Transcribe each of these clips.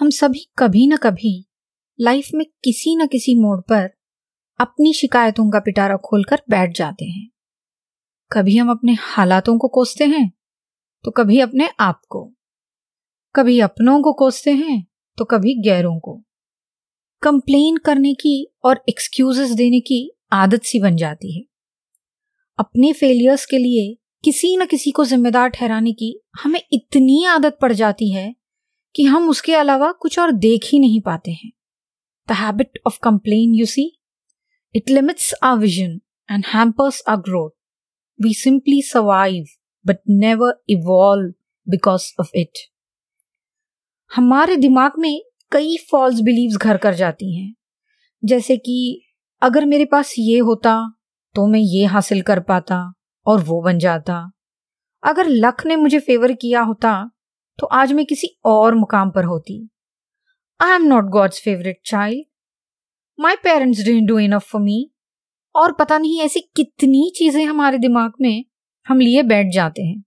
हम सभी कभी न कभी लाइफ में किसी न किसी मोड़ पर अपनी शिकायतों का पिटारा खोलकर बैठ जाते हैं। कभी हम अपने हालातों को कोसते हैं तो कभी अपने आप को। कभी अपनों को कोसते हैं तो कभी गैरों को। कंप्लेन करने की और एक्सक्यूजेस देने की आदत सी बन जाती है। अपने फेलियर्स के लिए किसी न किसी को जिम्मेदार ठहराने की हमें इतनी आदत पड़ जाती है कि हम उसके अलावा कुछ और देख ही नहीं पाते हैं। The habit of complain you see it limits our vision and hampers our growth we simply survive but never evolve because of it हमारे दिमाग में कई फॉल्स बिलीव्स घर कर जाती हैं। जैसे कि अगर मेरे पास ये होता तो मैं ये हासिल कर पाता और वो बन जाता। अगर लक ने मुझे फेवर किया होता तो आज मैं किसी और मुकाम पर होती। I am not God's favourite child my parents didn't do enough for me और पता नहीं ऐसी कितनी चीज़ें हमारे दिमाग में हम लिए बैठ जाते हैं।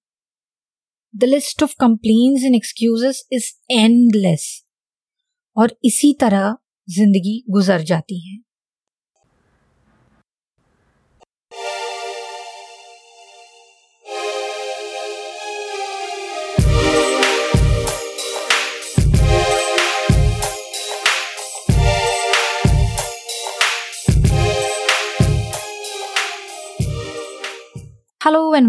The list of complaints and excuses is endless और इसी तरह ज़िंदगी गुजर जाती है।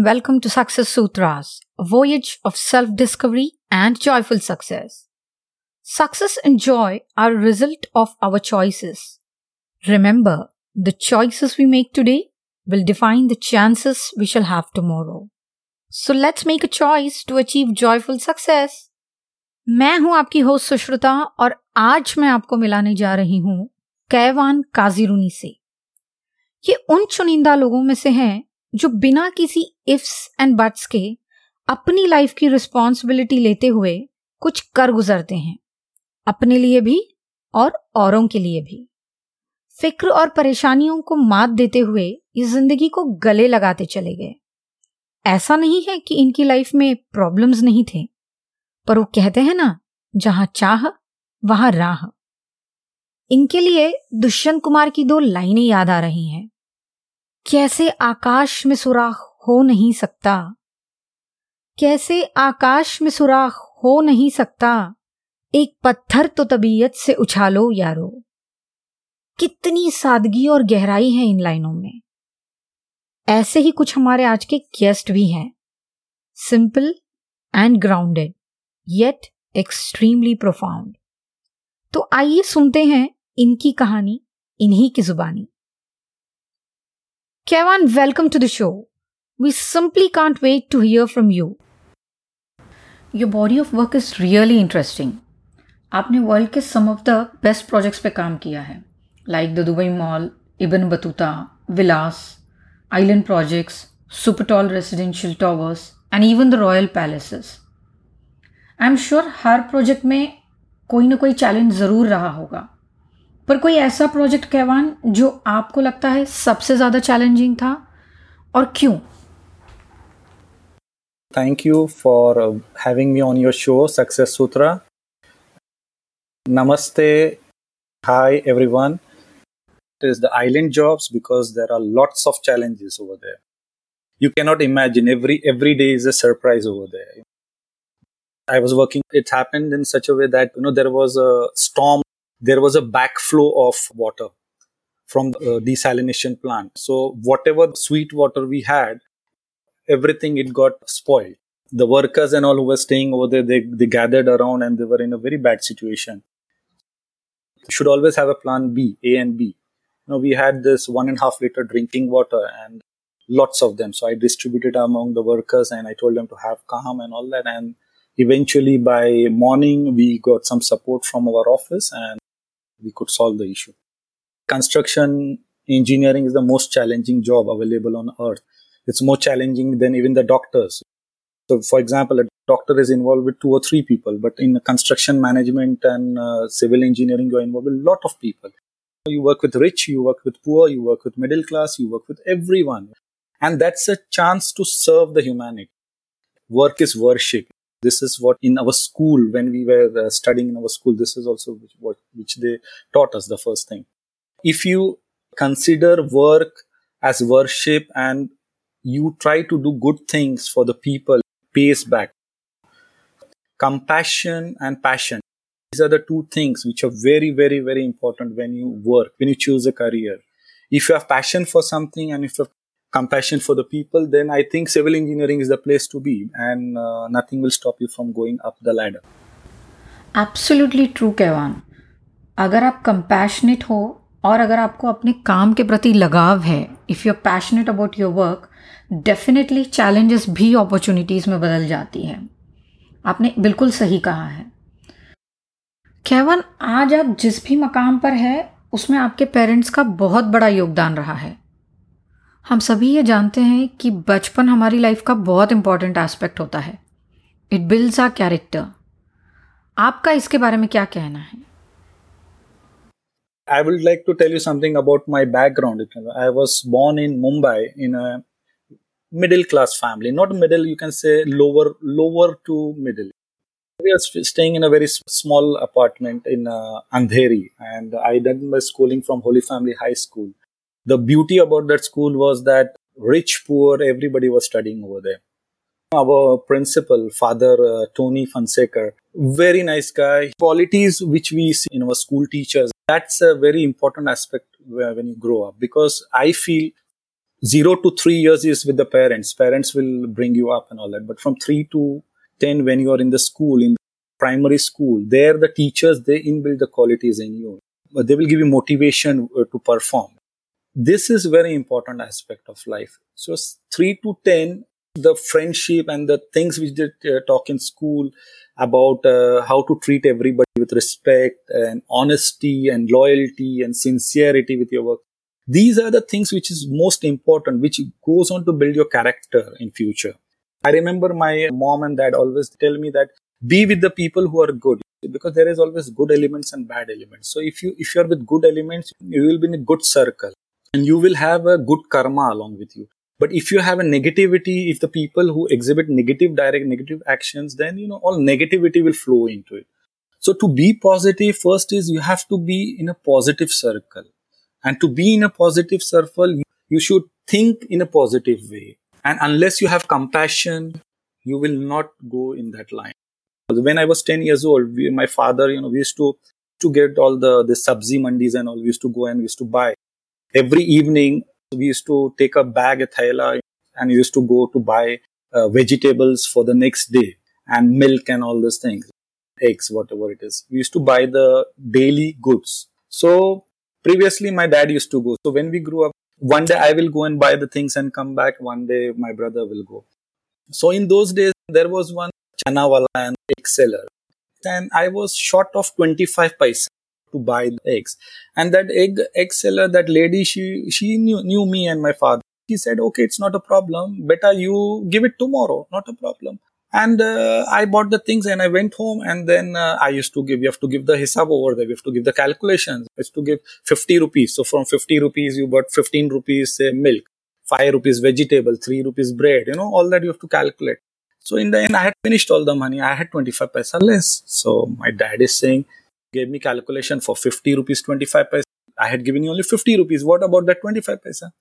And welcome to Success Sutras, a voyage of self discovery and joyful success. Success and joy are a result of our choices. Remember, the choices we make today will define the chances we shall have tomorrow. So let's make a choice to achieve joyful success. मैं हूँ आपकी host Sushruta और आज मैं आपको मिलाने जा रही हूँ कैवान काजीरूनी से ये उन चुनिंदा लोगों में से हैं जो बिना किसी इफ्स एंड बट्स के अपनी लाइफ की रिस्पॉन्सिबिलिटी लेते हुए कुछ कर गुजरते हैं। अपने लिए भी और औरों के लिए भी। फ़िक्र और परेशानियों को मात देते हुए इस ज़िंदगी को गले लगाते चले गए। ऐसा नहीं है कि इनकी लाइफ में प्रॉब्लम्स नहीं थे, पर वो कहते हैं ना, जहाँ चाह, वहाँ राह। इनके लिए दुष्यंत कुमार की दो लाइनें याद आ रही हैं। कैसे आकाश में सुराख हो नहीं सकता? कैसे आकाश में सुराख हो नहीं सकता? एक पत्थर तो तबीयत से उछालो यारो। कितनी सादगी और गहराई है इन लाइनों में। ऐसे ही कुछ हमारे आज के गेस्ट भी हैं। Simple and grounded, yet extremely profound. तो आइए सुनते हैं इनकी कहानी, इन्हीं की जुबानी। Kevan, welcome to the show. We simply can't wait to hear from you. Your body of work is really interesting. आपने वर्ल्ड के some of the best projects पे काम किया है like the Dubai Mall Ibn Battuta villas island projects supertall residential towers and even the royal palaces I am sure her project में कोई ना कोई चैलेंज ज़रूर रहा होगा पर कोई ऐसा प्रोजेक्ट कहवान जो आपको लगता है सबसे ज़्यादा चैलेंजिंग था और क्यों thank you for having me on your show success Sutra नमस्ते hi everyone it is the island jobs because there are lots of challenges over there you cannot imagine every every day is a surprise over there i was working it happened in such a way that you know there was a storm there was a backflow of water from the uh, desalination plant. So whatever sweet water we had, everything it got spoiled. The workers and all who were staying over there, they, they gathered around and they were in a very bad situation. You should always have a plan B, A and B. You know, we had this one and a half liter drinking water and lots of them. So I distributed among the workers and I told them to have calm and all that. And eventually by morning, we got some support from our office and we could solve the issue. Construction engineering is the most challenging job available on earth. It's more challenging than even the doctors. So, for example, a doctor is involved with two or three people, but in construction management and uh, civil engineering, you're involved with a lot of people. You work with rich, you work with poor, you work with middle class, you work with everyone. And that's a chance to serve the humanity. Work is worship. This is what in our school, when we were uh, studying in our school, this is also which, what, which they taught us the first thing. If you consider work as worship and you try to do good things for the people, pays back. Compassion and passion. These are the two things which are very, very, very important when you work, when you choose a career. If you have passion for something and if you have compassion for the people, then I think civil engineering is the place to be and uh, nothing will stop you from going up the ladder. Absolutely true Kevan अगर आप compassionate हो और अगर आपको अपने काम के प्रति लगाव है if you are passionate about your work definitely challenges भी अपॉर्चुनिटीज़ में बदल जाती है। आपने बिल्कुल सही कहा है। कैवन आज आप जिस भी मकाम पर है उसमें आपके पेरेंट्स का बहुत बड़ा योगदान रहा है। हम सभी ये जानते हैं कि बचपन हमारी लाइफ का बहुत इंपॉर्टेंट एस्पेक्ट होता है। इट बिल्ड्स आ कैरेक्टर आपका इसके बारे में क्या कहना है? I would like to tell you something about my background I was born in Mumbai in middle class family not middle you can say lower lower to middle staying in a very small apartment in uh, andheri. And i did my schooling from holy family high school. The beauty about that school was that rich, poor, everybody was studying over there. Our principal, Father uh, Tony Fonseca, very nice guy. Qualities which we see in our school teachers, that's a very important aspect when you grow up because I feel zero to three years is with the parents. Parents will bring you up and all that. But from three to 10, when you are in the school, in primary school, there the teachers, they inbuild the qualities in you. They will give you motivation uh, to perform this is very important aspect of life. So 3 to 10 the friendship and the things which they uh, talk in school about uh, how to treat everybody with respect and honesty and loyalty and sincerity with your work. These are the things which is most important which goes on to build your character in future. I remember my mom and dad always tell me that be with the people who are good because there is always good elements and bad elements. So if you if you are with good elements you will be in a good circle and you will have a good karma along with you. But if you have a negativity if the people who exhibit negative direct negative actions then you know all negativity will flow into it. So to be positive first is you have to be in a positive circle. And to be in a positive circle you should think in a positive way. And unless you have compassion you will not go in that line. When i was 10 years old we, my father you know we used to to get all the the sabzi mandis and all we used to go and we used to buy every evening we used to take a bag at Thaila and used to go to buy uh, vegetables for the next day and milk and all those things, eggs, whatever it is. We used to buy the daily goods. So previously my dad used to go. So when we grew up, one day I will go and buy the things and come back. One day my brother will go. So in those days, there was one chanawala and egg seller. And I was short of 25 paisa to buy the eggs. And that egg egg seller, that lady, she she knew, knew me and my father. He said, "Okay, it's not a problem. Better you give it tomorrow. Not a problem." And uh, I bought the things and I went home and then uh, I used to give, you have to give the hisab over there. You have to give the calculations. It's to give 50 rupees. So from 50 rupees, you bought 15 rupees say, milk, 5 rupees vegetable, 3 rupees bread, you know, all that you have to calculate. So in the end, I had finished all the money. I had 25 paisa less. So my dad is saying, gave me calculation for 50 rupees 25 paisa. I had given you only 50 rupees. What about that 25 paisa?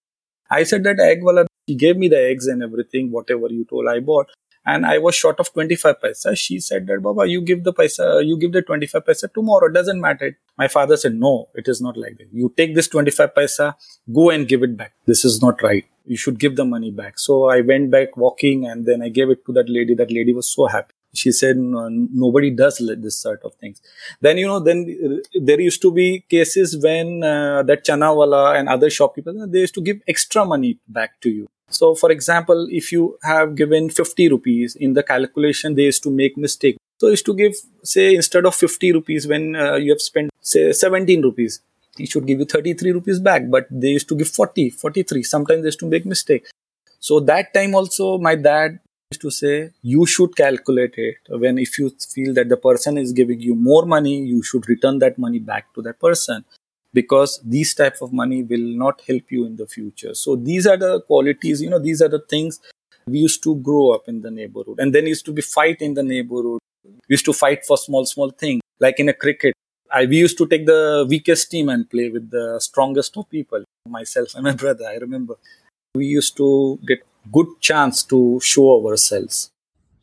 I said that egg wala, he gave me the eggs and everything, whatever you told I bought. And I was short of 25 paisa. She said that, Baba, you give the paisa, you give the 25 paisa tomorrow. It doesn't matter. My father said, no, it is not like that. You take this 25 paisa, go and give it back. This is not right. You should give the money back. So I went back walking and then I gave it to that lady. That lady was so happy she said nobody does this sort of things. Then you know then uh, there used to be cases when uh, that chanawala and other shopkeepers they used to give extra money back to you. So for example if you have given 50 rupees in the calculation they used to make mistake. So used to give say instead of 50 rupees when uh, you have spent say 17 rupees he should give you 33 rupees back. But they used to give 40 43 sometimes they used to make mistake. So that time also my dad to say you should calculate it. When if you feel that the person is giving you more money you should return that money back to that person. Because these type of money will not help you in the future. So these are the qualities you know these are the things we used to grow up in the neighborhood. And then used to be fight in the neighborhood. We used to fight for small small things like in a cricket I, we used to take the weakest team and play with the strongest of people. Myself and my brother i remember. We used to get good chance to show ourselves.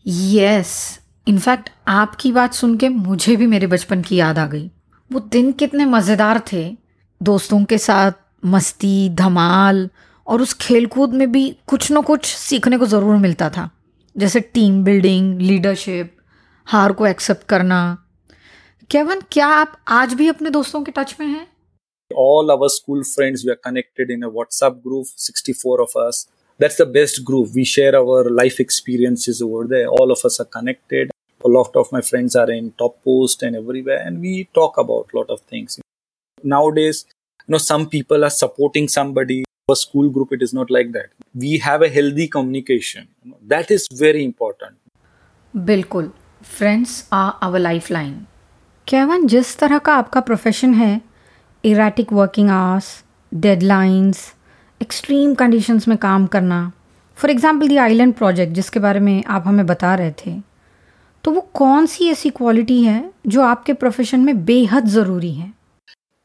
Yes. In fact आपकी बात सुन के मुझे भी मेरे बचपन की याद आ गई। वो दिन कितने मज़ेदार थे। दोस्तों के साथ मस्ती धमाल और उस खेलकूद में भी कुछ न कुछ सीखने को ज़रूर मिलता था। जैसे टीम बिल्डिंग लीडरशिप हार को एक्सेप्ट करना। केवन क्या आप आज भी अपने दोस्तों के टच में हैं? All our school friends we are connected in a whatsapp group 64 of us. that's the best group we share our life experiences over there all of us are connected a lot of my friends are in top post and everywhere and we talk about a lot of things nowadays you know some people are supporting somebody a school group it is not like that we have a healthy communication that is very important बिल्कुल friends are our life line केवन जिस तरह का आपका profession है erratic working hours deadlines Extreme conditions में काम करना। For example the island project जिसके बारे में आप हमें बता रहे थे। तो वो कौन सी ऐसी क्वालिटी है जो आपके प्रोफेशन में बेहद ज़रूरी है?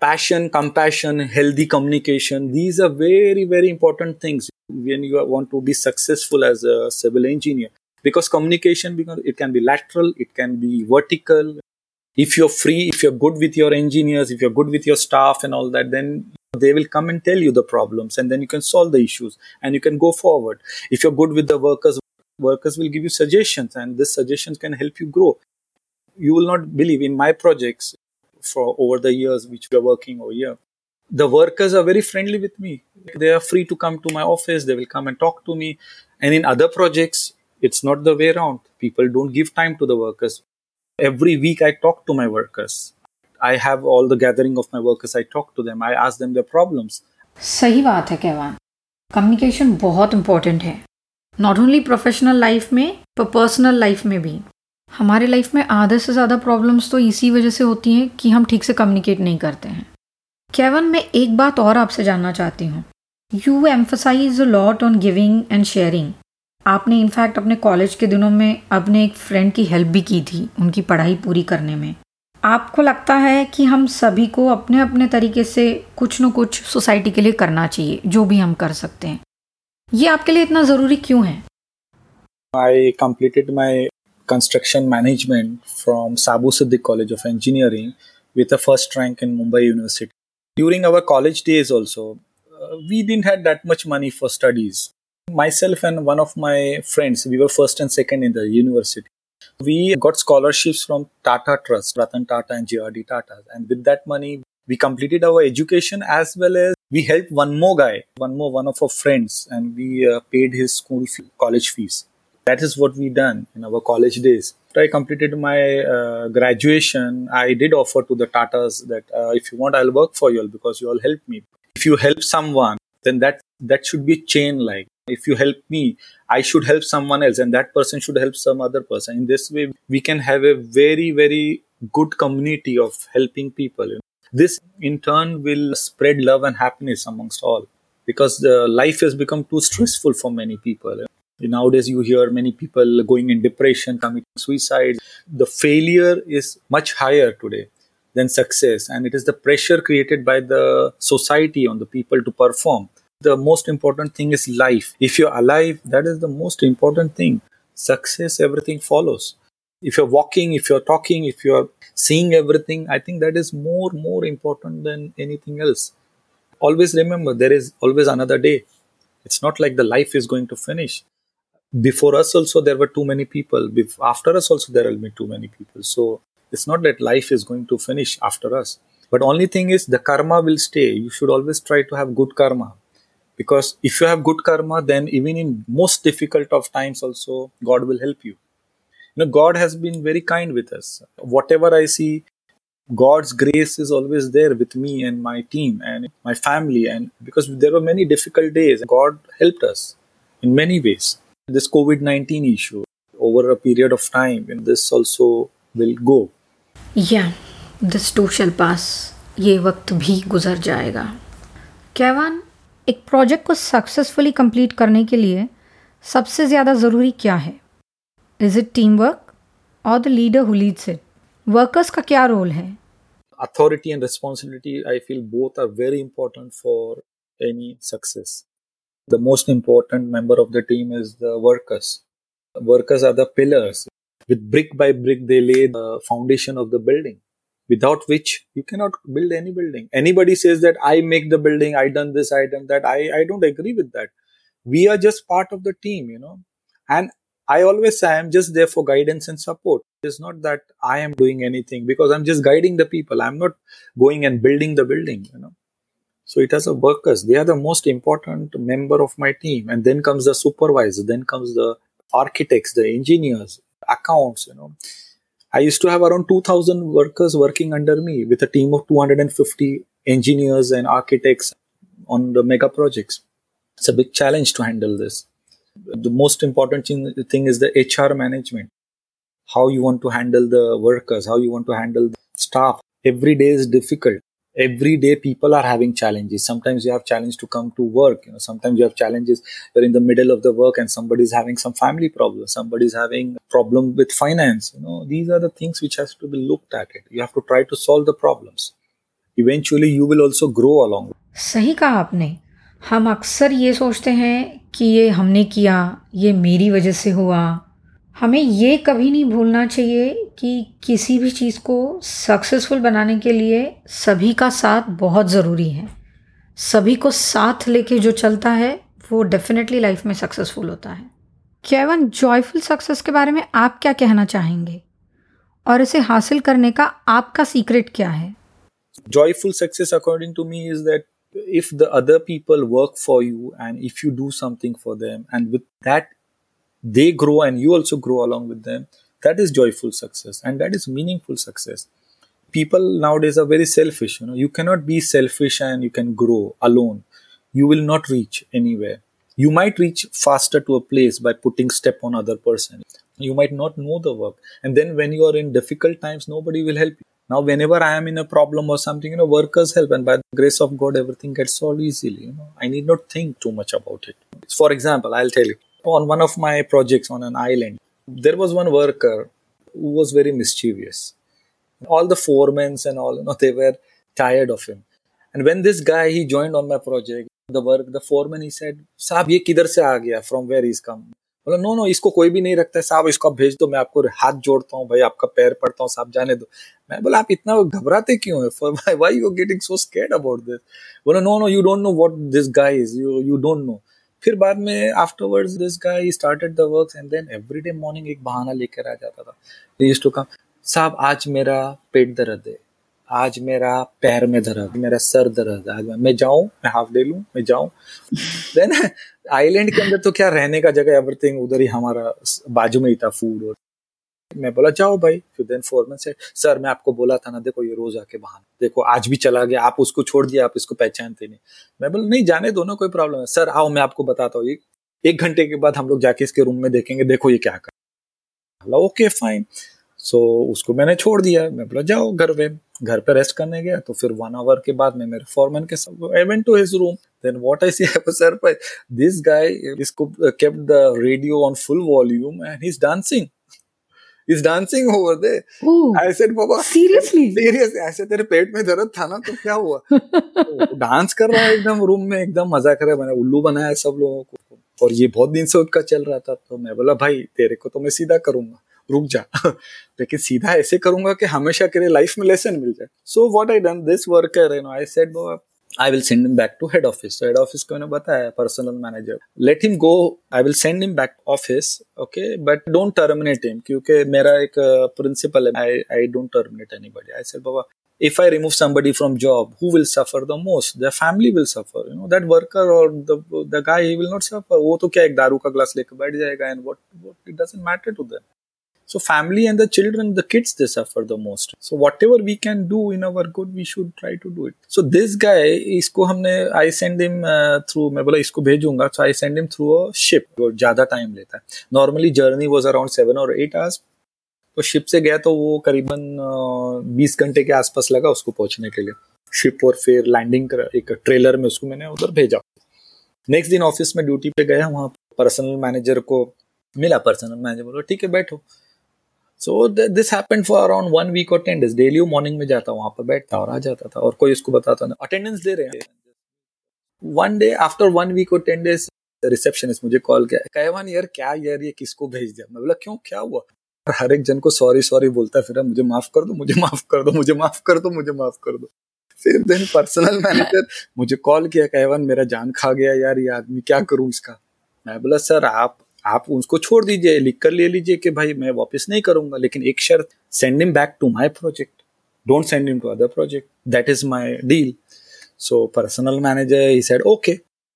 Passion compassion healthy communication these are very very important things when you want to be successful as a civil engineer because communication because it can be lateral it can be vertical if you are free if you are good with your engineers if you are good with your staff and all that then they will come and tell you the problems and then you can solve the issues and you can go forward. If you're good with the workers workers will give you suggestions and these suggestions can help you grow. You will not believe in my projects for over the years which we are working over here. The workers are very friendly with me. They are free to come to my office. They will come and talk to me. And in other projects it's not the way around. People don't give time to the workers. Every week i talk to my workers i have all the gathering of my workers. I talk to them. I ask them their problems. सही बात है कहवान communication बहुत important है। Not only professional life में, पर personal life में भी। हमारे लाइफ में आधे से ज़्यादा प्रॉब्लम्स तो इसी वजह से होती हैं कि हम ठीक से कम्युनिकेट नहीं करते हैं। केवन, मैं एक बात और आपसे जानना चाहती हूँ। You emphasize a lot on giving and sharing आपने इनफैक्ट अपने कॉलेज के दिनों में अपने एक फ्रेंड की हेल्प भी की थी, उनकी पढ़ाई पूरी करने में। आपको लगता है कि हम सभी को अपने अपने तरीके से कुछ न कुछ सोसाइटी के लिए करना चाहिए, जो भी हम कर सकते हैं? ये आपके लिए इतना ज़रूरी क्यों है? I completed my construction management from Saboo Siddik college of engineering with a first rank in Mumbai university during our college days also we didn't had that much money for studies myself and one of my friends we were first and second in the university We got scholarships from Tata Trust, Ratan Tata and JRD Tata, and with that money, we completed our education as well as we helped one more guy, one more one of our friends, and we uh, paid his school fee, college fees. That is what we done in our college days. After I completed my uh, graduation, I did offer to the Tatas that uh, if you want, I'll work for you all because you all helped me. If you help someone, then that that should be chain like. If you help me, I should help someone else, and that person should help some other person. In this way, we can have a very very good community of helping people. This in turn will spread love and happiness amongst all because the life has become too stressful for many people. Nowadays, you hear many people going in depression, committing suicide. The failure is much higher today than success, and it is the pressure created by the society on the people to perform. The most important thing is life. If you're alive, that is the most important thing. Success, everything follows. If you're walking, if you're talking, if you're seeing everything, I think that is more more important than anything else. Always remember, there is always another day. It's not like the life is going to finish before us also there were too many people after us also there will be too many people so it's not that life is going to finish after us but only thing is the karma will stay you should always try to have good karma because if you have good karma then even in most difficult of times also god will help you. You know god has been very kind with us. Whatever i see god's grace is always there with me and my team and my family. And because there were many difficult days god helped us in many ways. This covid-19 issue over a period of time and this also will go. yeah this too shall pass. Kaivan एक project को successfully complete करने के लिए सबसे ज़्यादा ज़रूरी क्या है? इज़ इट टीम वर्क और the leader who leads it workers का क्या रोल है? Authority and responsibility I feel both are very important for any success the most important member of the team is the workers workers are the pillars with brick by brick they lay the foundation of the building without which you cannot build any building. Anybody says that i make the building i done this i done that. I i don't agree with that. We are just part of the team you know. And i always say i'm just there for guidance and support. It's not that i am doing anything because i'm just guiding the people. I'm not going and building the building you know. So it has a workers they are the most important member of my team. And then comes the supervisor then comes the architects the engineers accounts you know i used to have around 2000 workers working under me with a team of 250 engineers and architects on the mega projects it's a big challenge to handle this. The most important thing is the HR management. How you want to handle the workers, how you want to handle the staff. Every day is difficult. Every day people are having challenges. Sometimes you have challenge to come to work. You know, sometimes you have challenges. You're in the middle of the work and somebody's having some family problem. Somebody's having problem with finance. You know, these are the things which has to be looked at it. You have to try to solve the problems. Eventually you will also grow along. सही कहा आपने हम अक्सर ये सोचते हैं कि ये हमने किया ये मेरी वजह से हुआ हमें ये कभी नहीं भूलना चाहिए कि किसी भी चीज़ को सक्सेसफुल बनाने के लिए सभी का साथ बहुत ज़रूरी है। सभी को साथ लेके जो चलता है, वो डेफिनेटली लाइफ में सक्सेसफुल होता है। केवन जॉयफुल सक्सेस के बारे में आप क्या कहना चाहेंगे? और इसे हासिल करने का आपका सीक्रेट क्या है? Joyful success according to me is that if the other people work for you and if you do something for them and with that they grow and you also grow along with them that is joyful success and that is meaningful success. People nowadays are very selfish you know. You cannot be selfish and you can grow alone. You will not reach anywhere. You might reach faster to a place by putting step on other person. You might not know the work. And then when you are in difficult times nobody will help you. Now whenever i am in a problem or something you know workers help and by the grace of god everything gets solved easily you know. I need not think too much about it. For example i'll tell you on one of my projects on an island there was one worker who was very mischievous all the foremen and all you know they were tired of him and when this guy he joined on my project the work the foreman he said saab ye kidhar se aa gaya from where he's come बोला no no इसको कोई भी नहीं रखता है साहब इसको आप भेज दो मैं आपको हाथ जोड़ता हूँ भाई आपका पैर पड़ता हूँ साहब जाने दो मैं बोला आप इतना घबराते क्यों है for why you getting so scared about this बोला no no you don't know what this guy is you you don't know फिर बाद में afterwards this guy started the works and then everyday morning एक बहाना लेकर आ जाता था। Used to come साहब, आज मेरा पेट दर्द है। आज मेरा पैर में दर्द मेरा सर दर्द आज मैं जाऊँ, मैं हाफ़ डे लूँ, मैं जाऊँ। देन आइलैंड के अंदर तो क्या रहने का जगह एवरीथिंग उधर ही हमारा बाजू में ही था फ़ूड और मैं बोला, जाओ भाई। फिर देन फोरमैन से सर, मैं आपको बोला था ना, देखो ये रोज आके बहाना, देखो आज भी चला गया, आप उसको छोड़ दिया, आप इसको पहचानते नहीं। मैं बोला, नहीं, जाने दो, ना कोई प्रॉब्लम है। सर, आओ, मैं आपको बताता हूँ। एक घंटे के बाद हम लोग जाके इसके रूम में देखेंगे, देखो ये क्या कर ओके फाइन सो उसको मैंने छोड़ दिया। मैं बोला, जाओ घर पे घर पे रेस्ट करने गया। तो फिर वन आवर के बाद में मेरे फॉरमैन के सब I went to his room then what I see sir this guy इसको kept the radio on full volume and he is dancing is dancing over there I said Baba seriously seriously ऐसे तेरे पेट में दर्द था ना तो क्या हुआ? डांस कर रहा है एकदम रूम में एकदम मज़ा कर रहा है। मैंने उल्लू बनाया सब लोगों को। और ये बहुत दिन से उसका चल रहा था तो मैं बोला भाई तेरे को तो मैं सीधा करूँगा। रुक जा। लेकिन सीधा ऐसे करूँगा कि हमेशा के लिए लाइफ में लेसन मिल जाए। So what I done this worker I said I will send him back to head office तो हेड ऑफ़िस को मैंने बताया personal manager let him go I will send him back office okay but don't terminate him क्योंकि मेरा एक principal है I I don't terminate anybody I said Baba if i remove somebody from job who will suffer the most their family will suffer you know that worker or the the guy he will not suffer wo to kya ek daru ka glass leke baith jayega and what, what it doesn't matter to them So family and the children, the kids, they suffer the most. So whatever we can do in our good, we should try to do it. So this guy, इसको हमने I send him uh, through मैं बोला इसको भेजूँगा so I send him through a ship जो ज़्यादा लेता है Normally journey was around seven or eight hours. तो शिप से गया तो वो करीबन बीस घंटे के आसपास लगा उसको पहुँचने के लिए शिप और फिर लैंडिंग कर एक ट्रेलर में उसको मैंने उधर भेजा नेक्स्ट दिन ऑफ़िस में ड्यूटी पे गया वहाँ पर्सनल मैनेजर को मिला पर्सनल मैनेजर बोलो ठीक है बैठो so this happened for around one week और टेन डेज़ डेली मॉर्निंग में जाता वहाँ पर बैठता और आ जाता था और कोई उसको बताता ना अटेंडेंस दे रहे हैं। One day after one week और टेन डेज़ रिसेप्शनिस्ट मुझे कॉल किया। कहवान यार, क्या यार, ये किसको भेज दिया? मैं बोला, क्यों, क्या हुआ? हर एक जन को सॉरी सॉरी बोलता फिर मुझे माफ़ कर दो, मुझे माफ़ कर दो, मुझे माफ़ कर दो, मुझे माफ़ कर दो। फिर देन पर्सनल मैनेजर मुझे कॉल किया कहवन मेरा जान खा गया यार, ये आदमी क्या करूँ इसका? मैं बोला, सर, आप आप उसको छोड़ दीजिए, लिख कर ले लीजिए कि भाई मैं वापस नहीं करूँगा, लेकिन एक शर्त send him back to my project don't send him to other project that is my deal so personal manager he said okay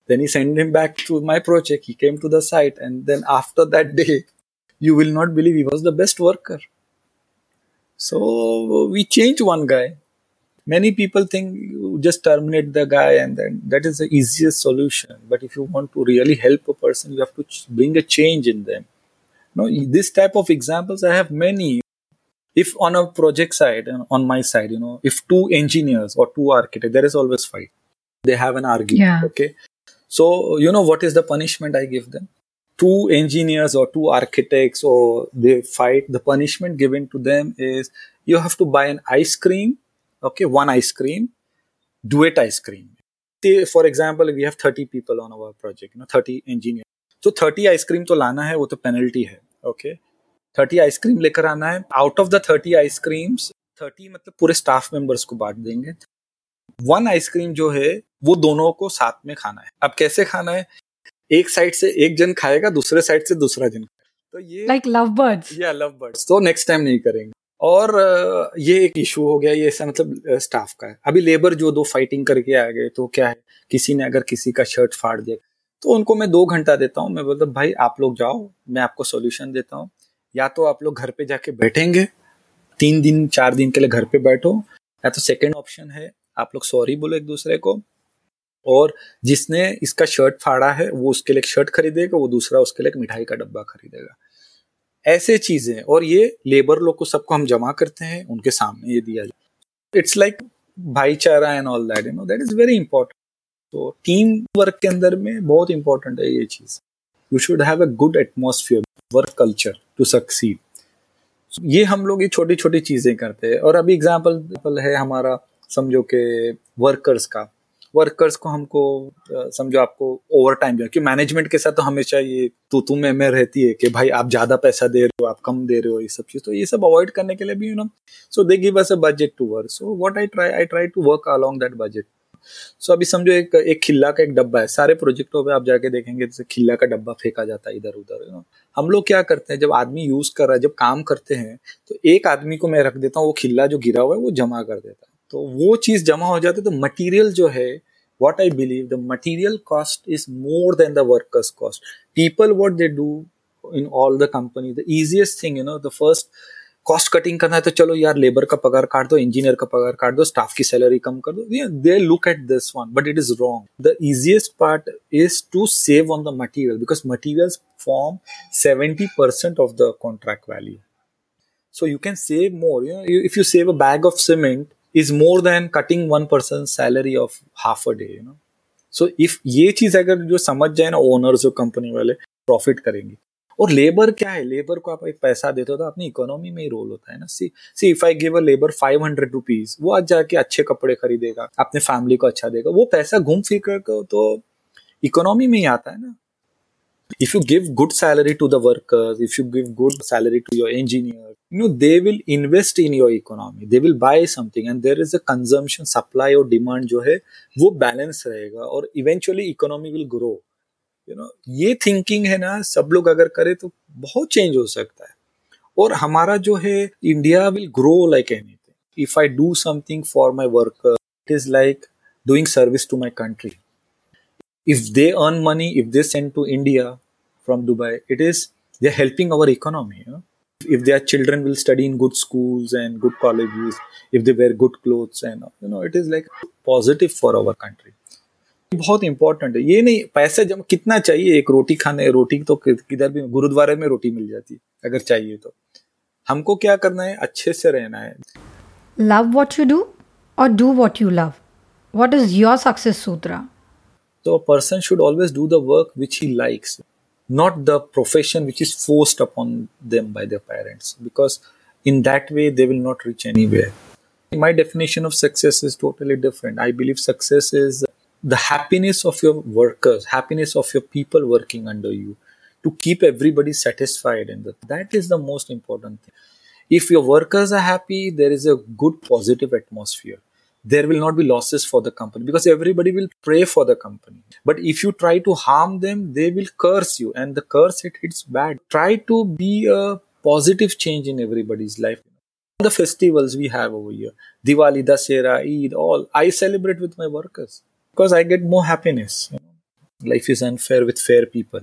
then he send him back to my project he came to the site and then after that day you will not believe he was the best worker so we change one guy many people think you just terminate the guy and then that is the easiest solution. But if you want to really help a person you have to bring a change in them. No this type of examples i have many. If on a project side uh, on my side you know if two engineers or two architects there is always fight. They have an argument yeah. okay? So you know what is the punishment i give them? Two engineers or two architects or they fight. The punishment given to them is you have to buy an ice cream okay one ice cream. Duet ice cream. For example we have 30 people on our project you know 30 engineers. So 30 ice cream तो लाना है वो तो penalty है okay okay? 30 ice cream लेकर आना है. Out of the 30 ice creams 30 मतलब पूरे स्टाफ मेंबर्स को बांट देंगे. वन आइसक्रीम जो है वो दोनों को साथ में खाना है. अब कैसे खाना है? एक साइड से एक जन खाएगा दूसरे साइड से दूसरा जन तो ये लाइक लव बर्ड्स या लव बर्ड्स तो नेक्स्ट टाइम नहीं करेंगे. और ये एक इशू हो गया, ये ऐसा मतलब स्टाफ का है। अभी लेबर जो दो फाइटिंग करके आ गए तो क्या है? किसी ने अगर किसी का शर्ट फाड़ दिया तो उनको मैं दो घंटा देता हूँ। मैं बोलता भाई, आप लोग जाओ, मैं आपको सोल्यूशन देता हूँ। या तो आप लोग घर पे जाके बैठेंगे, तीन दिन, चार दिन के लिए घर पे बैठो, या तो सेकेंड ऑप्शन है, आप लोग सॉरी बोलो एक दूसरे को। और जिसने इसका शर्ट फाड़ा है, वो उसके लिए शर्ट खरीदेगा, वो दूसरा उसके लिए मिठाई का डब्बा खरीदेगा। ऐसे चीज़ें, और ये लेबर लोग को सबको हम जमा करते हैं, उनके सामने ये दिया जाए इट्स लाइक भाईचारा and all that you know that is very important तो टीम वर्क के अंदर में बहुत इंपॉर्टेंट है ये चीज़। You should have a good atmosphere work culture to succeed ये हम लोग ये छोटी छोटी चीज़ें करते हैं। और अभी एग्ज़ाम्पल है हमारा, समझो के वर्कर्स का। वर्कर्स को हमको समझो आपको ओवर टाइम जो कि मैनेजमेंट के साथ तो हमेशा ये तू तू में में रहती है कि भाई आप ज़्यादा पैसा दे रहे हो, आप कम दे रहे हो, ये सब चीज़। तो ये सब अवॉइड करने के लिए भी you know so they give us a budget to work so what I try I try to work along that budget so अभी समझो एक एक खिल्ला का एक डब्बा है। सारे प्रोजेक्टों पे आप जाके देखेंगे, जैसे खिल्ला का डब्बा फेंका जाता है इधर उधर यू नो हम लोग क्या करते हैं, जब आदमी यूज़ कर रहा है, जब काम करते हैं तो एक आदमी को मैं रख देता हूँ, वो खिल्ला जो गिरा हुआ है, वो जमा कर देता है। तो वो चीज़ जमा हो जाती है तो मटीरियल जो है what I believe the material cost is more than workers cost people what they do in all the company the easiest thing you know the first cost cutting करना है तो चलो यार लेबर का पगार काट दो इंजीनियर का पगार काट दो स्टाफ की सैलरी कम कर दो। They look at this one but it is wrong the easiest part is to save on the material because material form seventy percent of the contract value so you can save more you if you save a bag of cement is more than cutting one person's salary of half a day, you know. So, if ये चीज़ अगर जो समझ जाए ना owners जो company वाले profit करेंगे। और लेबर क्या है? लेबर को आप एक पैसा देते हो तो अपनी इकोनॉमी में ही रोल होता है ना। See see if I give a labour five hundred rupees वो आज जाके अच्छे कपड़े खरीदेगा, अपने फैमिली को अच्छा देगा। वो पैसा घूम फिर कर तो इकोनॉमी में ही आता है ना। If you give good salary to the workers if you give good salary to your engineer you know they will invest in your economy they will buy something and there is a consumption supply or demand जो है वो balance रहेगा और eventually economy will grow you know ये thinking है ना सब लोग अगर करे तो बहुत चेंज हो सकता है और हमारा जो है India will grow like anything if I do something for my worker it is like doing service to my country if they earn money if they send to india from dubai it is they're helping our economy you know? if their children will study in good schools and good colleges if they wear good clothes and you know it is like positive for our country बहुत important है ये नहीं पैसे जब कितना चाहिए एक रोटी खाने रोटी तो किधर भी गुरुद्वारे में रोटी मिल जाती है अगर चाहिए तो हमको क्या करना है अच्छे से रहना है लव वॉट यू डू और do what you love what is your success sutra So a person should always do the work which he likes. not the profession which is forced upon them by their parents because in that way they will not reach anywhere. My definition of success is totally different. I believe success is the happiness of your workers happiness of your people working under you to keep everybody satisfied and that is the most important thing. If your workers are happy there is a good positive atmosphere there will not be losses for the company because everybody will pray for the company. But if you try to harm them they will curse you and the curse it hits bad. Try to be a positive change in everybody's life. The festivals we have over here diwali dasera eid all i celebrate with my workers because i get more happiness you know? life is unfair with fair people.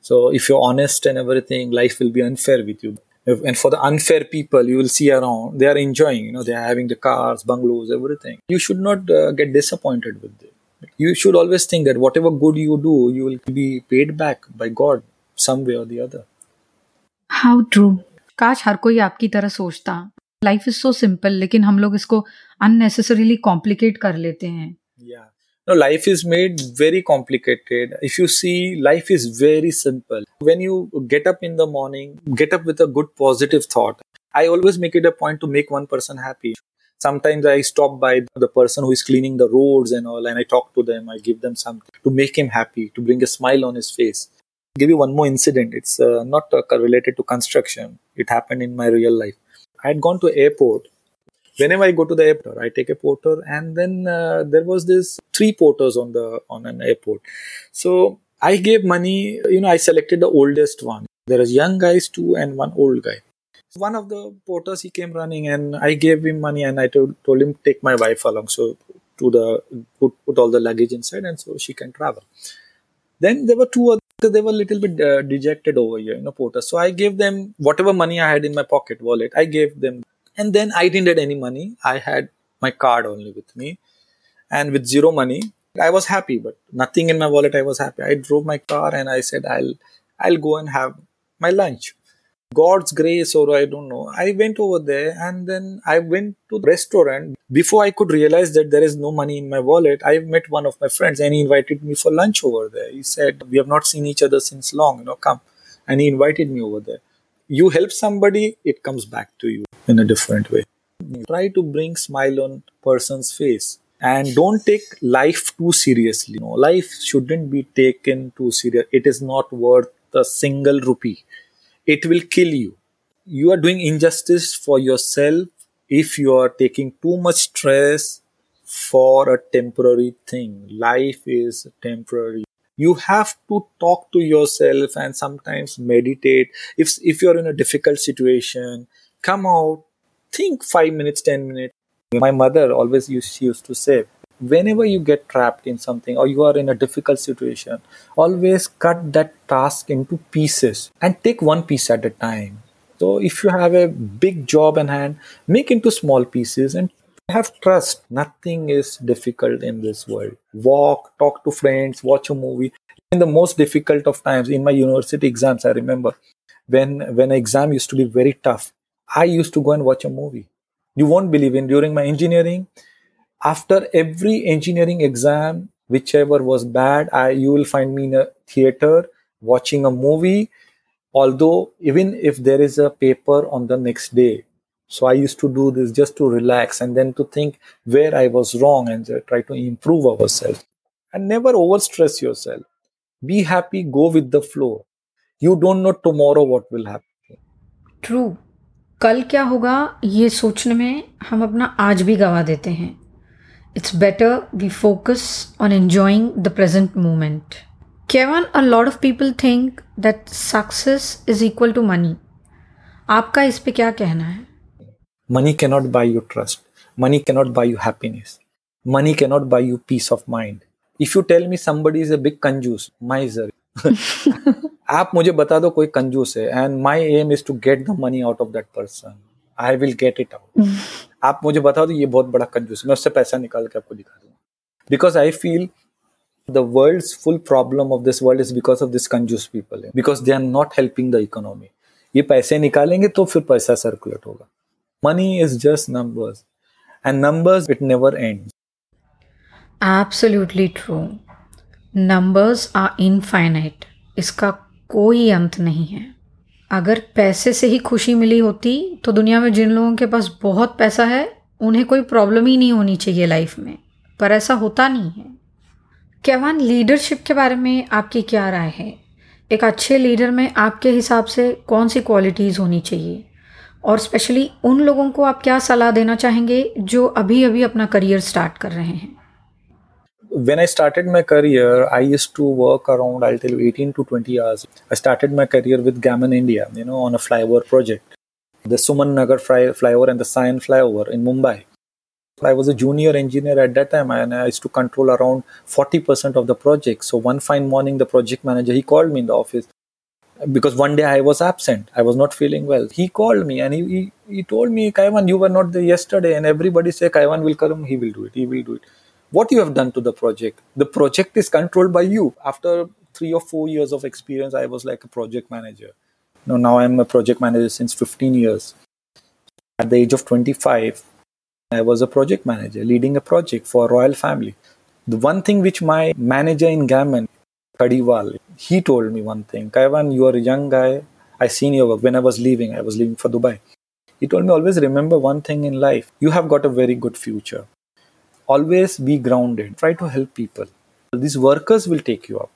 So if you're honest and everything life will be unfair with you and for the unfair people you will see around they are enjoying you know they are having the cars bungalows everything you should not uh, get disappointed with them you should always think that whatever good you do you will be paid back by god some way or the other how true काश हर कोई आपकी तरह सोचता life is so simple लेकिन हम लोग इसको unnecessarily complicate कर लेते हैं yeah no life is made very complicated. If you see life is very simple. When you get up in the morning get up with a good positive thought. I always make it a point to make one person happy. Sometimes i stop by the person who is cleaning the roads and all and i talk to them. I give them something to make him happy to bring a smile on his face. I'll give you one more incident. It's uh, not uh, related to construction. It happened in my real life. I had gone to airport whenever I go to the airport, I take a porter, and then uh, there was this three porters on the on an airport. So I gave money. You know, I selected the oldest one. There is young guys two and one old guy. One of the porters he came running, and I gave him money, and I told, told him take my wife along. So to the put, put all the luggage inside, and so she can travel. Then there were two other. They were a little bit uh, dejected over here, you know, porters. So I gave them whatever money I had in my pocket wallet. I gave them and then I didn't get any money. I had my card only with me. And with zero money, I was happy, but nothing in my wallet. I was happy. I drove my car and I said, I'll, I'll go and have my lunch. God's grace, or I don't know. I went over there and then I went to the restaurant. Before I could realize that there is no money in my wallet, I met one of my friends and he invited me for lunch over there. He said, We have not seen each other since long, you know, come. And he invited me over there you help somebody it comes back to you in a different way. Try to bring smile on person's face and don't take life too seriously. No, life shouldn't be taken too serious. It is not worth a single rupee. It will kill you. You are doing injustice for yourself if you are taking too much stress for a temporary thing. Life is temporary you have to talk to yourself and sometimes meditate. If if you're in a difficult situation come out think 5 minutes 10 minutes. My mother always used, she used to say whenever you get trapped in something or you are in a difficult situation always cut that task into pieces and take one piece at a time. So if you have a big job in hand make into small pieces and have trust. Nothing is difficult in this world. Walk, talk to friends, watch a movie. In the most difficult of times, in my university exams, I remember when when exam used to be very tough, I used to go and watch a movie. You won't believe in during my engineering, after every engineering exam, whichever was bad, I you will find me in a theater watching a movie. Although even if there is a paper on the next day, so I used to do this just to relax and then to think where I was wrong and try to improve ourselves. And never overstress yourself. Be happy, go with the flow. You don't know tomorrow what will happen. True. कल क्या होगा ये सोचने में हम अपना आज भी गवा देते हैं it's better we focus on enjoying the present moment Kaivan a lot of people think that success is equal to money आपका इस पे क्या कहना है money cannot buy you trust. Money cannot buy you happiness. Money buy you peace of mind if you tell me me is is a big kanjus miser आप मुझे बता दो कोई कंजूस है and my aim is to get the money out of that person I will get it out आप मुझे बता दो ये बहुत बड़ा कंजूस है। मैं उससे पैसा निकाल के आपको दिखा दूँगा। Because I feel the world full problem of this world is because of this कंजूस पीपल है। Because they are not helping the economy ये पैसे निकालेंगे तो फिर पैसा सर्कुलेट होगा। Money is just numbers, and numbers it never ends. Absolutely true. Numbers are infinite. इसका कोई अंत नहीं है अगर पैसे से ही खुशी मिली होती तो दुनिया में जिन लोगों के पास बहुत पैसा है उन्हें कोई प्रॉब्लम ही नहीं होनी चाहिए लाइफ में पर ऐसा होता नहीं है कैवान लीडरशिप के बारे में आपकी क्या राय है एक अच्छे लीडर में आपके हिसाब से कौन सी क्वालिटीज़ होनी चाहिए और स्पेशली उन लोगों को आप क्या सलाह देना चाहेंगे जो अभी अभी अपना करियर स्टार्ट कर रहे हैं when I started my career, I used to work around, I'll tell you, 18 to 20 hours. I started my career with Gammon India, you know, on a flyover project. The Suman Nagar fly, flyover and the Sion flyover in Mumbai. I was a junior engineer at that time and I used to control around 40% of the project. So one fine morning, the project manager, he called me in the office because one day I was absent. I was not feeling well. He called me and he, he, he told me, Kaivan, you were not there yesterday. And everybody say, Kaivan will come, he will do it, he will do it. What you have done to the project? The project is controlled by you. After three or four years of experience, I was like a project manager. No, now I'm a project manager since 15 years. At the age of 25, I was a project manager leading a project for a royal family. The one thing which my manager in Gammon, Kadiwal, he told me one thing. Kaivan, you are a young guy. I seen your work when I was leaving. I was leaving for Dubai. He told me always remember one thing in life. You have got a very good future. Always be grounded. Try to help people. These workers will take you up.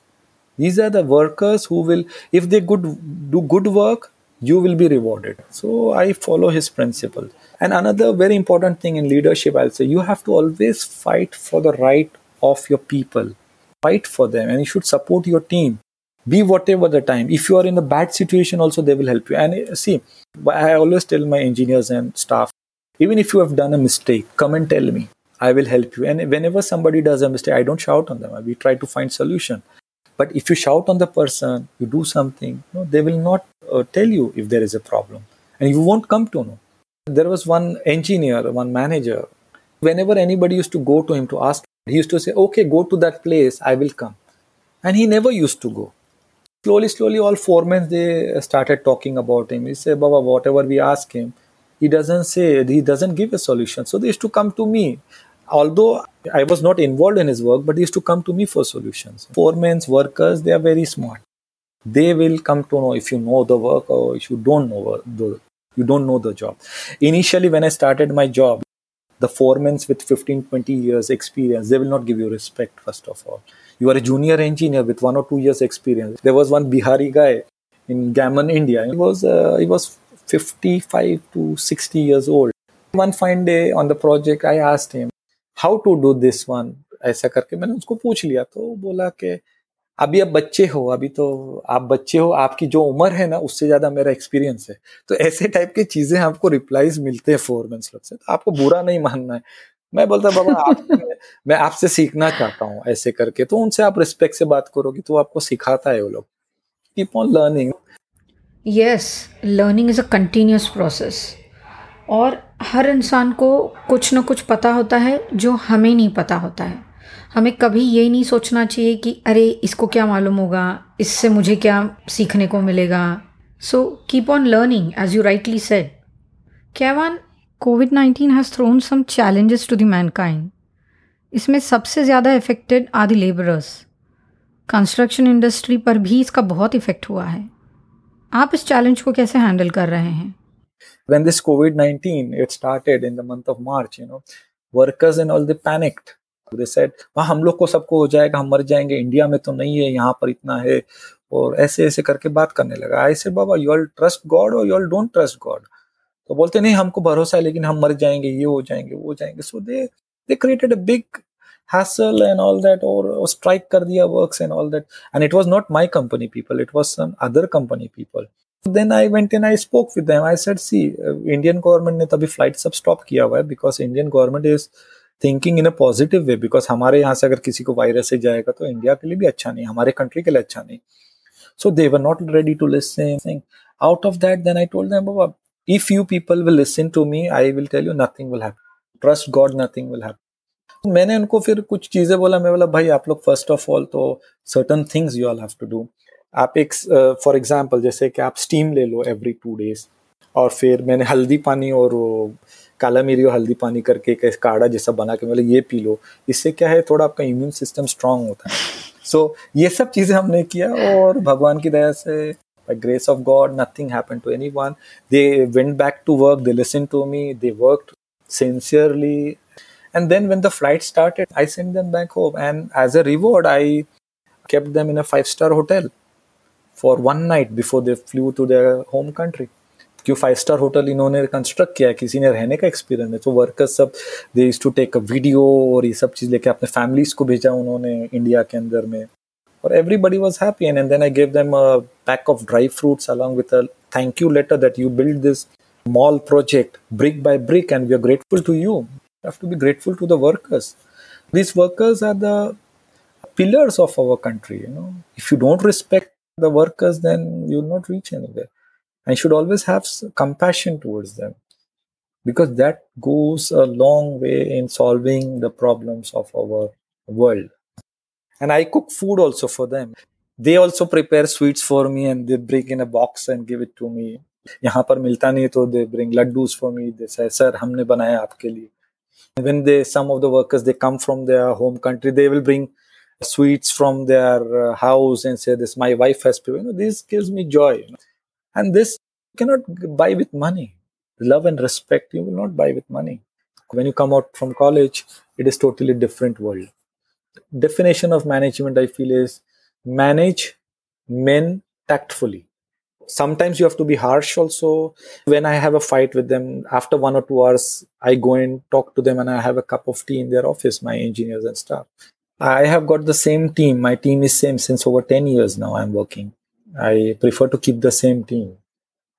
These are the workers who will, if they good do good work, you will be rewarded. So I follow his principles. And another very important thing in leadership, I'll say, you have to always fight for the right of your people. Fight for them, and you should support your team. Be whatever the time. If you are in a bad situation also they will help you. And uh, see i always tell my engineers and staff even if you have done a mistake come and tell me. I will help you. And whenever somebody does a mistake i don't shout on them. We try to find solution. But if you shout on the person you do something you know, they will not uh, tell you if there is a problem. And you won't come to know. There was one engineer one manager. Whenever anybody used to go to him to ask he used to say okay go to that place i will come and he never used to go slowly, slowly, all foremen they started talking about him. He said, Baba, whatever we ask him, he doesn't say, he doesn't give a solution. So they used to come to me. Although I was not involved in his work, but he used to come to me for solutions. Foremen's workers, they are very smart. They will come to know if you know the work or if you don't know the you don't know the job. Initially, when I started my job, the foremen with 15, 20 years experience, they will not give you respect, first of all you are a junior engineer with one or two years experience. There was one Bihari guy in Gammon, India. He was uh, he was 55 to 60 years old. One fine day on the project, I asked him how to do this one. ऐसा करके मैंने उसको पूछ लिया तो बोला कि अभी आप बच्चे हो अभी तो आप बच्चे हो आपकी जो उम्र है ना उससे ज़्यादा मेरा एक्सपीरियंस है। तो ऐसे टाइप की चीज़ें आपको रिप्लाईज मिलते हैं फोरमैन लोग से तो आपको बुरा नहीं मानना है। मैं बोलता बाबा आप मैं आपसे सीखना चाहता हूँ ऐसे करके। तो उनसे आप रिस्पेक्ट से बात करोगे तो आपको सिखाता है वो लोग। Keep on learning yes learning is a continuous process और हर इंसान को कुछ ना कुछ पता होता है जो हमें नहीं पता होता है। हमें कभी ये नहीं सोचना चाहिए कि, अरे, इसको क्या मालूम होगा? इससे मुझे क्या सीखने को मिलेगा? So keep on learning as you rightly said Kaivan COVID nineteen has thrown some challenges to the mankind इसमें सबसे ज़्यादा affected are the labourers construction industry पर भी इसका बहुत इफ़ेक्ट हुआ है। आप इस चैलेंज को कैसे हैंडल कर रहे हैं? When this covid-19 it started in the month of march, you know, workers and all, they panicked. पूरे सेट वहाँ हम लोग को सबको हो जाएगा, हम मर जाएँगे इंडिया में तो नहीं है, यहाँ पर इतना है। और ऐसे ऐसे करके बात करने लगा। ऐसे बाबा यू ऑल ट्रस्ट गॉड और you all don't trust God तो बोलते, नहीं, हमको भरोसा है, लेकिन हम मर जाएँगे, ये हो जाएँगे, वो जाएँगे। So they they created a big hassle and all that और स्ट्राइक कर दिया work and all that and it was not my company people it was some other company people then I went and I spoke with I said see Indian government ने तभी flight सब stop किया हुआ है because Indian government is thinking in a positive way because हमारे यहाँ से अगर किसी को वायरस से जाएगा तो इंडिया के लिए भी अच्छा नहीं हमारे कंट्री के लिए अच्छा नहीं। So they were not ready to listen out of that then I told them Baba if you people will listen to me I will tell you nothing will happen trust God nothing will happen मैंने उनको फिर कुछ चीज़ें बोला मैं बोला भाई आप लोग फ़र्स्ट ऑफ़ ऑल तो certain things you all have to do आप एक फॉर uh, एग्ज़ाम्पल जैसे कि आप स्टीम ले लो एवरी टू डेज़ और फिर मैंने हल्दी पानी और काला मिरी और हल्दी पानी करके एक काढ़ा जैसा बना के मतलब ये पी लो। इससे क्या है थोड़ा आपका इम्यून सिस्टम स्ट्रांग होता है। सो so, ये सब चीज़ें हमने किया और भगवान की दया से by grace of God nothing happen to anyone they went back to work they listen to me they work sincerely and then when the flight start I send them back home and as a reward I kept them in a five star hotel for one night before they flew to their home country क्यों five star hotel इन्होंने construct किया है किसी ने रहने का experience है तो वर्कर्स सब दे टू टेक अ वीडियो और ये सब चीज़ लेके अपने फैमिलीज को भेजा उन्होंने इंडिया के अंदर में और everybody was happy and, and then i gave them a pack of dry fruits along with a thank you letter that you built this mall project brick by brick and we are grateful to you you have to be grateful to the workers these workers are the pillars of our country you know if you don't respect the workers then you will not reach anywhere and you should always have compassion towards them because that goes a long way in solving the problems of our world and i cook food also for them they also prepare sweets for me and they bring in a box and give it to me यहाँ पर मिलता नहीं तो they bring laddoos for me दे से sir हमने बनाया आपके लिए when they some of the workers they come from their home country they will bring sweets from their uh, house and say this my wife has you know this gives me joy you know? and this you cannot buy with money. Love and respect you will not buy with money. When you come out from college it is totally different world. Definition of management i feel is manage men tactfully. Sometimes you have to be harsh also. When i have a fight with them after one or two hours i go and talk to them and i have a cup of tea in their office my engineers and staff. I have got the same team. My team is same since over 10 years now i'm working i prefer to keep the same team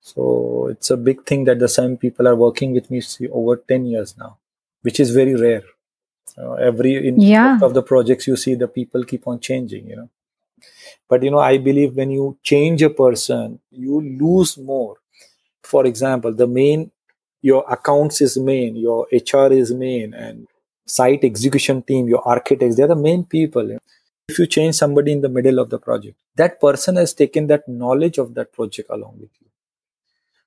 so it's a big thing that the same people are working with me over 10 years now which is very rare uh, every in Yeah. of the projects you see the people keep on changing you know but you know i believe when you change a person you lose more for example the main your accounts is main your hr is main and site execution team your architects they're the main people you know if you change somebody in the middle of the project that person has taken that knowledge of that project along with you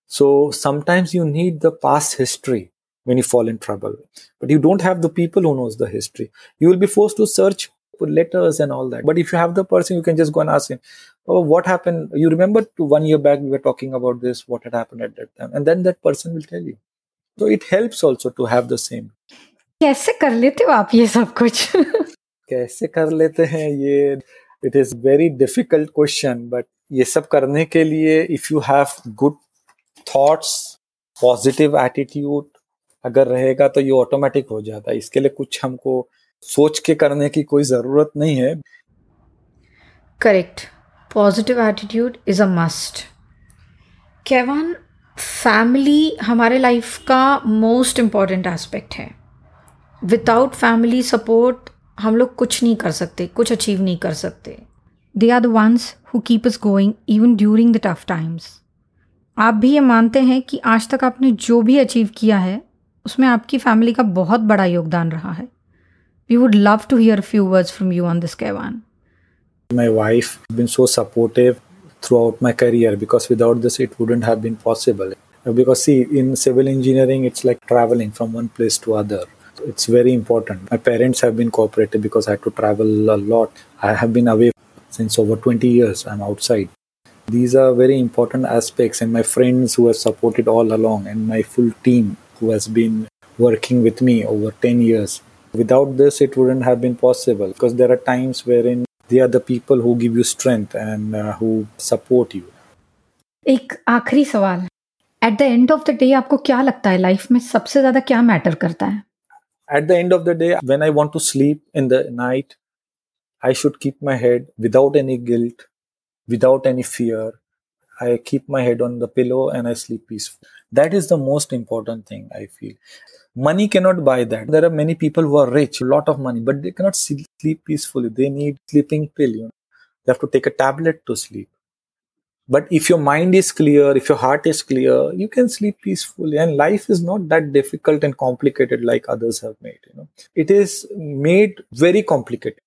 so sometimes you need the past history when you fall in trouble but you don't have the people who knows the history you will be forced to search for letters and all that but if you have the person you can just go and ask him oh what happened you remember to one year back we were talking about this what had happened at that time and then that person will tell you so it helps also to have the same कैसे कर लेते हो आप ये सब कुछ कैसे कर लेते हैं ये? It is very difficult question but ये सब करने के लिए if you have good thoughts positive attitude अगर रहेगा तो ये ऑटोमेटिक हो जाता है। इसके लिए कुछ हमको सोच के करने की कोई ज़रूरत नहीं है। Correct positive attitude is a must Kaivan family हमारे लाइफ का मोस्ट इंपॉर्टेंट एस्पेक्ट है। विदाउट फैमिली सपोर्ट हम लोग कुछ नहीं कर सकते, कुछ अचीव नहीं कर सकते। They are the ones who keep is going even during the tough times आप भी ये मानते हैं कि आज तक आपने जो भी अचीव किया है, उसमें आपकी फैमिली का बहुत बड़ा योगदान रहा है। We would love to hear few words from you on this Kaivan my wife been so supportive throughout my career because without this it wouldn't have possible because see in civil engineering it's like travelling from one place to other it's very important my parents have been cooperative because i had to travel a lot i have been away since over 20 years i'm outside these are very important aspects and my friends who have supported all along and my full team who has been working with me over 10 years without this it wouldn't have been possible because there are times wherein they are the people who give you strength and uh, who support you एक आखिरी सवाल at the end of the day आपको क्या लगता है life में सबसे ज्यादा क्या मैटर करता है at the end of the day when i want to sleep in the night i should keep my head without any guilt without any fear. I keep my head on the pillow and i sleep peaceful that is the most important thing i feel. Money cannot buy that. There are many people who are rich a lot of money but they cannot sleep peacefully. They need sleeping pill you know they have to take a tablet to sleep but if your mind is clear if your heart is clear you can sleep peacefully. And life is not that difficult and complicated like others have made you know. It is made very complicated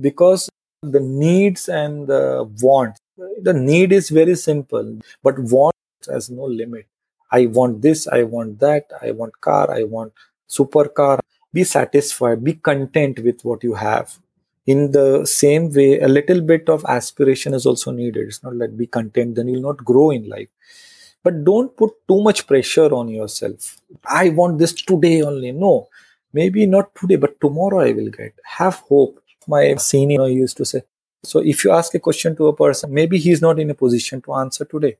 because the needs and the wants. The need is very simple but want has no limit. I want this i want that i want car i want supercar. Be satisfied be content with what you have in the same way a little bit of aspiration is also needed. It's not like be content then you'll not grow in life. But don't put too much pressure on yourself. I want this today only. No maybe not today but tomorrow i will get. Have hope. My senior used to say so if you ask a question to a person maybe he's not in a position to answer today.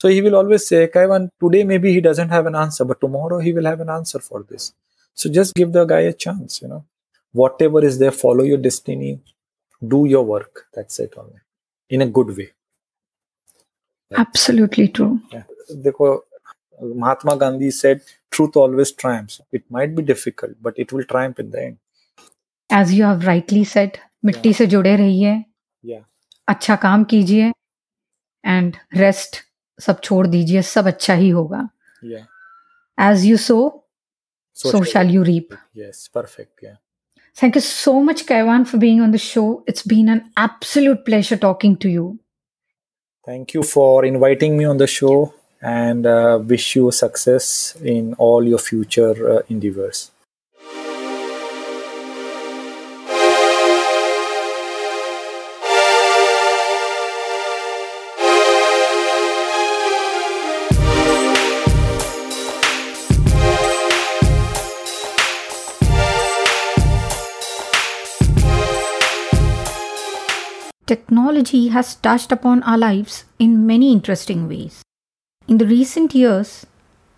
So he will always say kaivan today maybe he doesn't have an answer but tomorrow he will have an answer for this. So just give the guy a chance you know whatever is there follow your destiny do your work that's it only in a good way absolutely true yeah. mahatma gandhi said truth always triumphs it might be difficult but it will triumph in the end as you have rightly said मिट्टी से जुड़े रहिए yeah. अच्छा काम कीजिए and rest सब छोड़ दीजिए सब अच्छा ही होगा as you so so shall you reap yes perfect yeah Thank you so much, Kaivan, for being on the show. It's been an absolute pleasure talking to you. Thank you for inviting me on the show and uh, wish you success in all your future uh, endeavors. Technology has touched upon our lives in many interesting ways. In the recent years,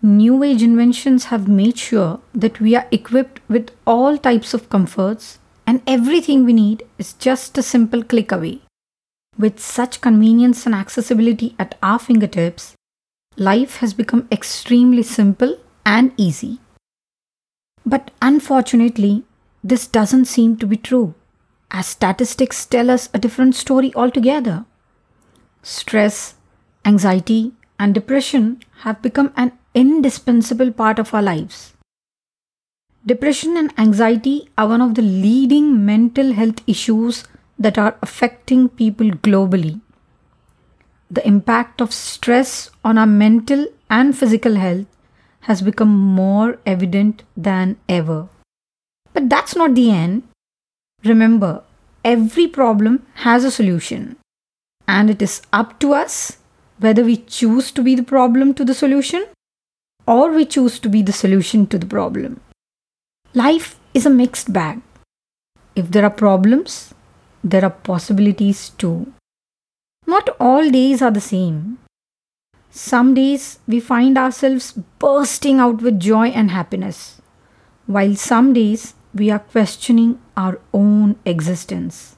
new age inventions have made sure that we are equipped with all types of comforts and everything we need is just a simple click away. With such convenience and accessibility at our fingertips, life has become extremely simple and easy. But unfortunately, this doesn't seem to be true as statistics tell us a different story altogether. Stress, anxiety, and depression have become an indispensable part of our lives. Depression and anxiety are one of the leading mental health issues that are affecting people globally. The impact of stress on our mental and physical health has become more evident than ever. But that's not the end. Remember, every problem has a solution, and it is up to us whether we choose to be the problem to the solution or we choose to be the solution to the problem. Life is a mixed bag. If there are problems, there are possibilities too. Not all days are the same. Some days we find ourselves bursting out with joy and happiness, while some days we are questioning our own existence.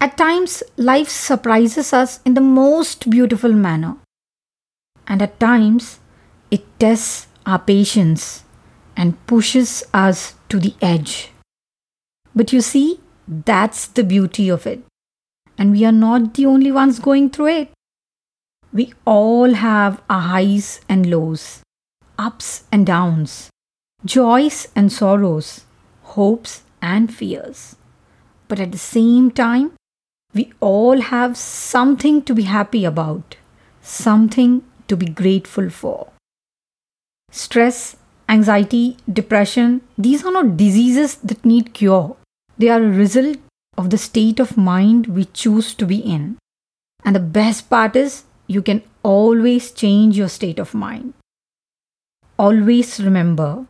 At times, life surprises us in the most beautiful manner, and at times, it tests our patience and pushes us to the edge. But you see, that's the beauty of it, and we are not the only ones going through it. We all have our highs and lows, ups and downs joys and sorrows, hopes and fears. But at the same time, we all have something to be happy about, something to be grateful for. Stress, anxiety, depression, these are not diseases that need cure. They are a result of the state of mind we choose to be in. And the best part is, you can always change your state of mind. Always remember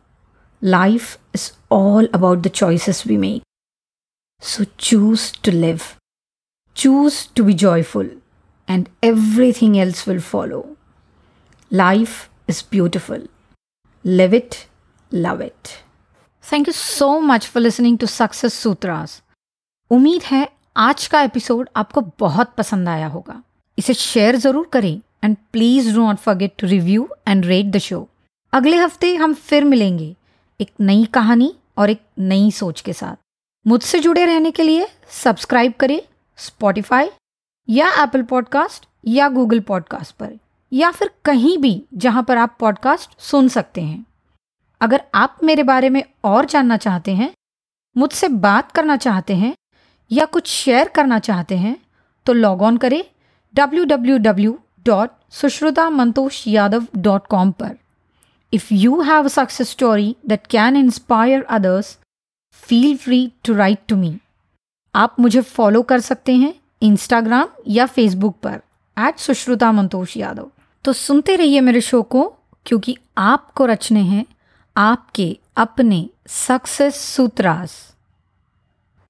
Life is all about the choices we make. So choose to live. Choose to be joyful, and everything else will follow. Life is beautiful. Live it, love it. Thank you so much for listening to Success Sutras. उम्मीद है आज का episode आपको बहुत पसंद आया होगा इसे शेयर ज़रूर करें and please do not forget to review and rate the show अगले हफ्ते हम फिर मिलेंगे एक नई कहानी और एक नई सोच के साथ। मुझसे जुड़े रहने के लिए सब्सक्राइब करें स्पॉटिफाई या एप्पल पॉडकास्ट या गूगल पॉडकास्ट पर, या फिर कहीं भी जहाँ पर आप पॉडकास्ट सुन सकते हैं। अगर आप मेरे बारे में और जानना चाहते हैं, मुझसे बात करना चाहते हैं या कुछ शेयर करना चाहते हैं तो लॉग ऑन करें W W W dot Sushruta Mantosh Yadav dot com पर। If you have a success story that can inspire others, feel free to write to me. आप मुझे फॉलो कर सकते हैं इंस्टाग्राम या फेसबुक पर एट सुश्रुता मंतोष यादव तो सुनते रहिए मेरे शो को क्योंकि आपको रचने हैं आपके अपने सक्सेस सूत्रास